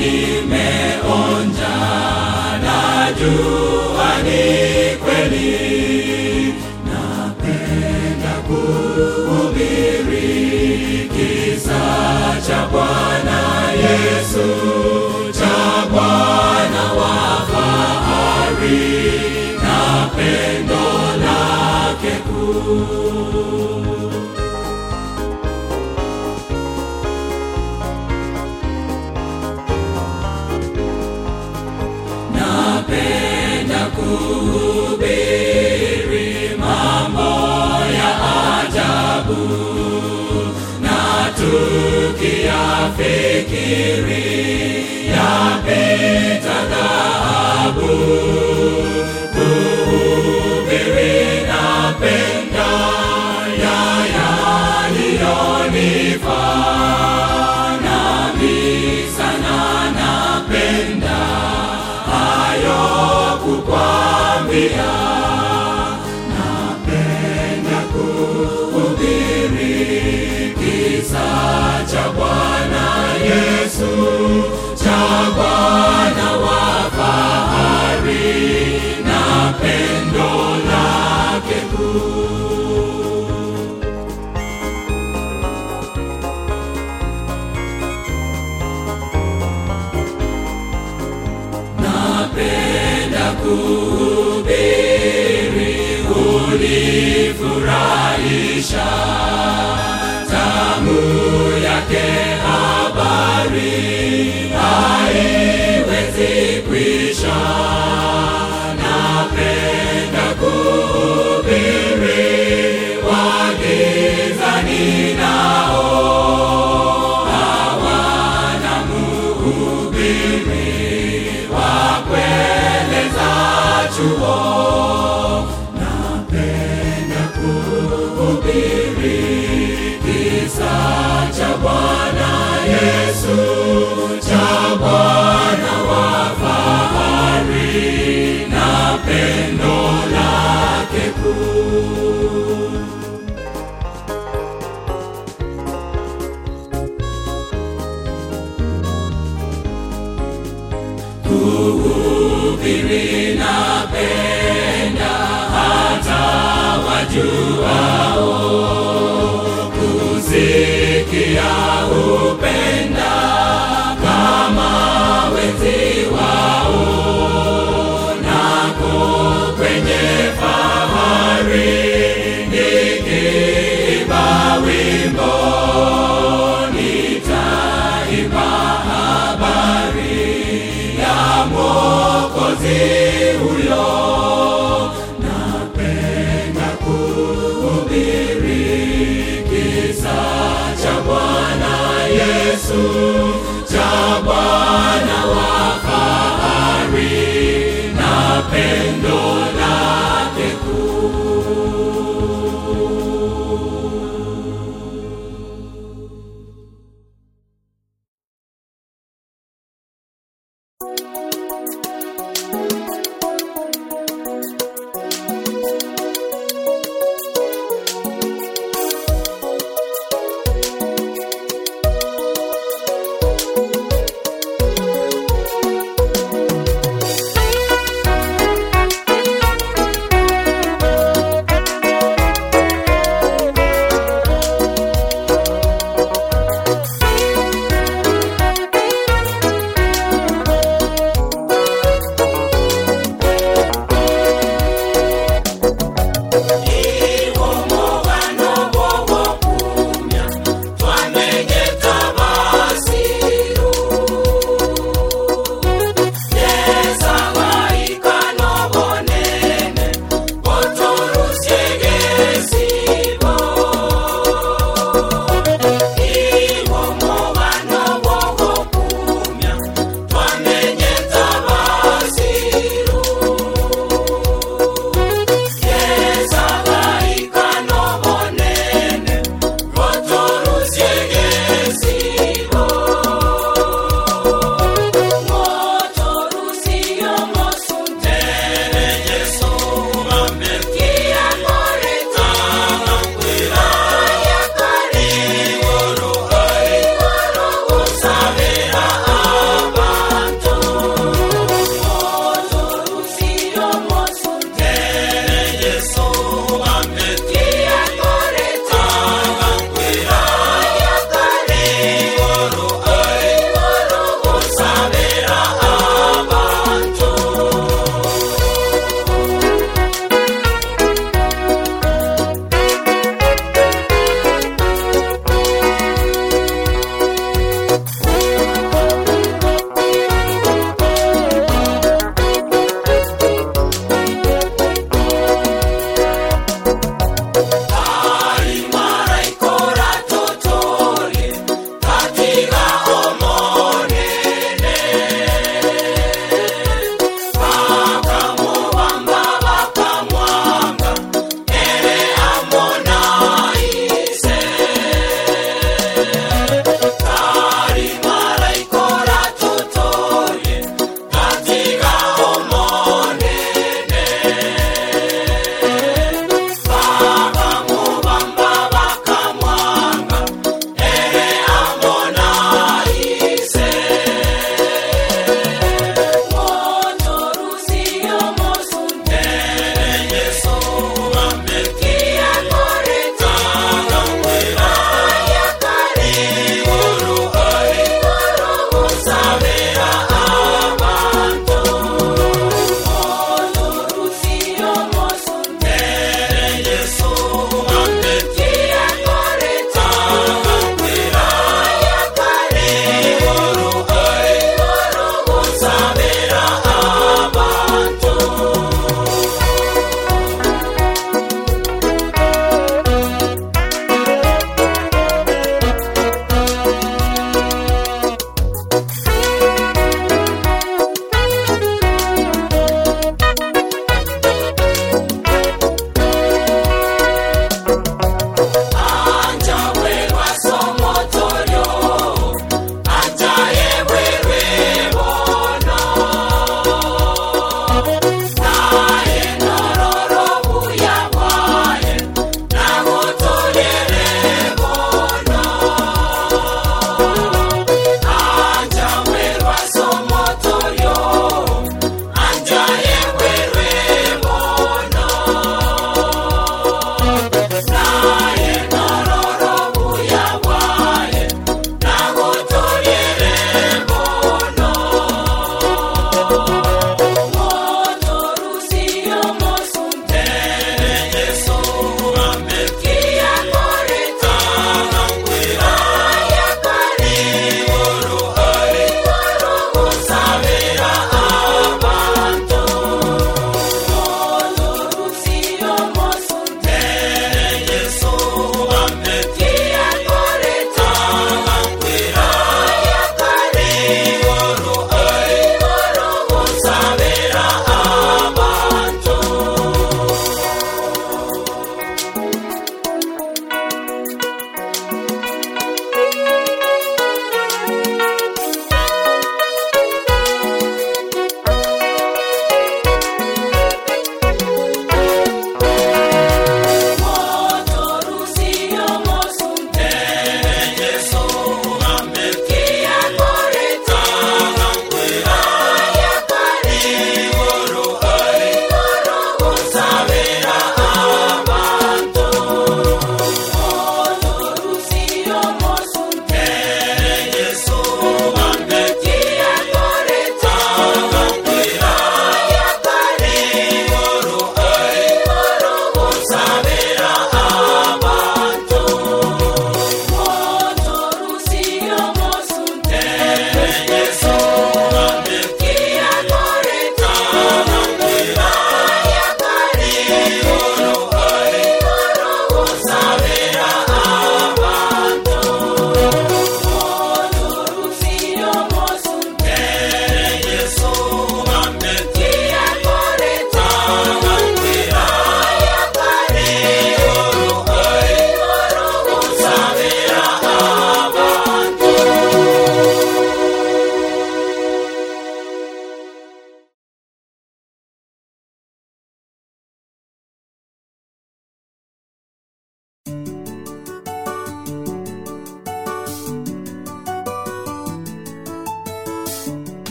nimeonja na Spirit. Bwana wa fahari na pendo lake. Napenda kuhubiri, hunifurahisha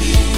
you.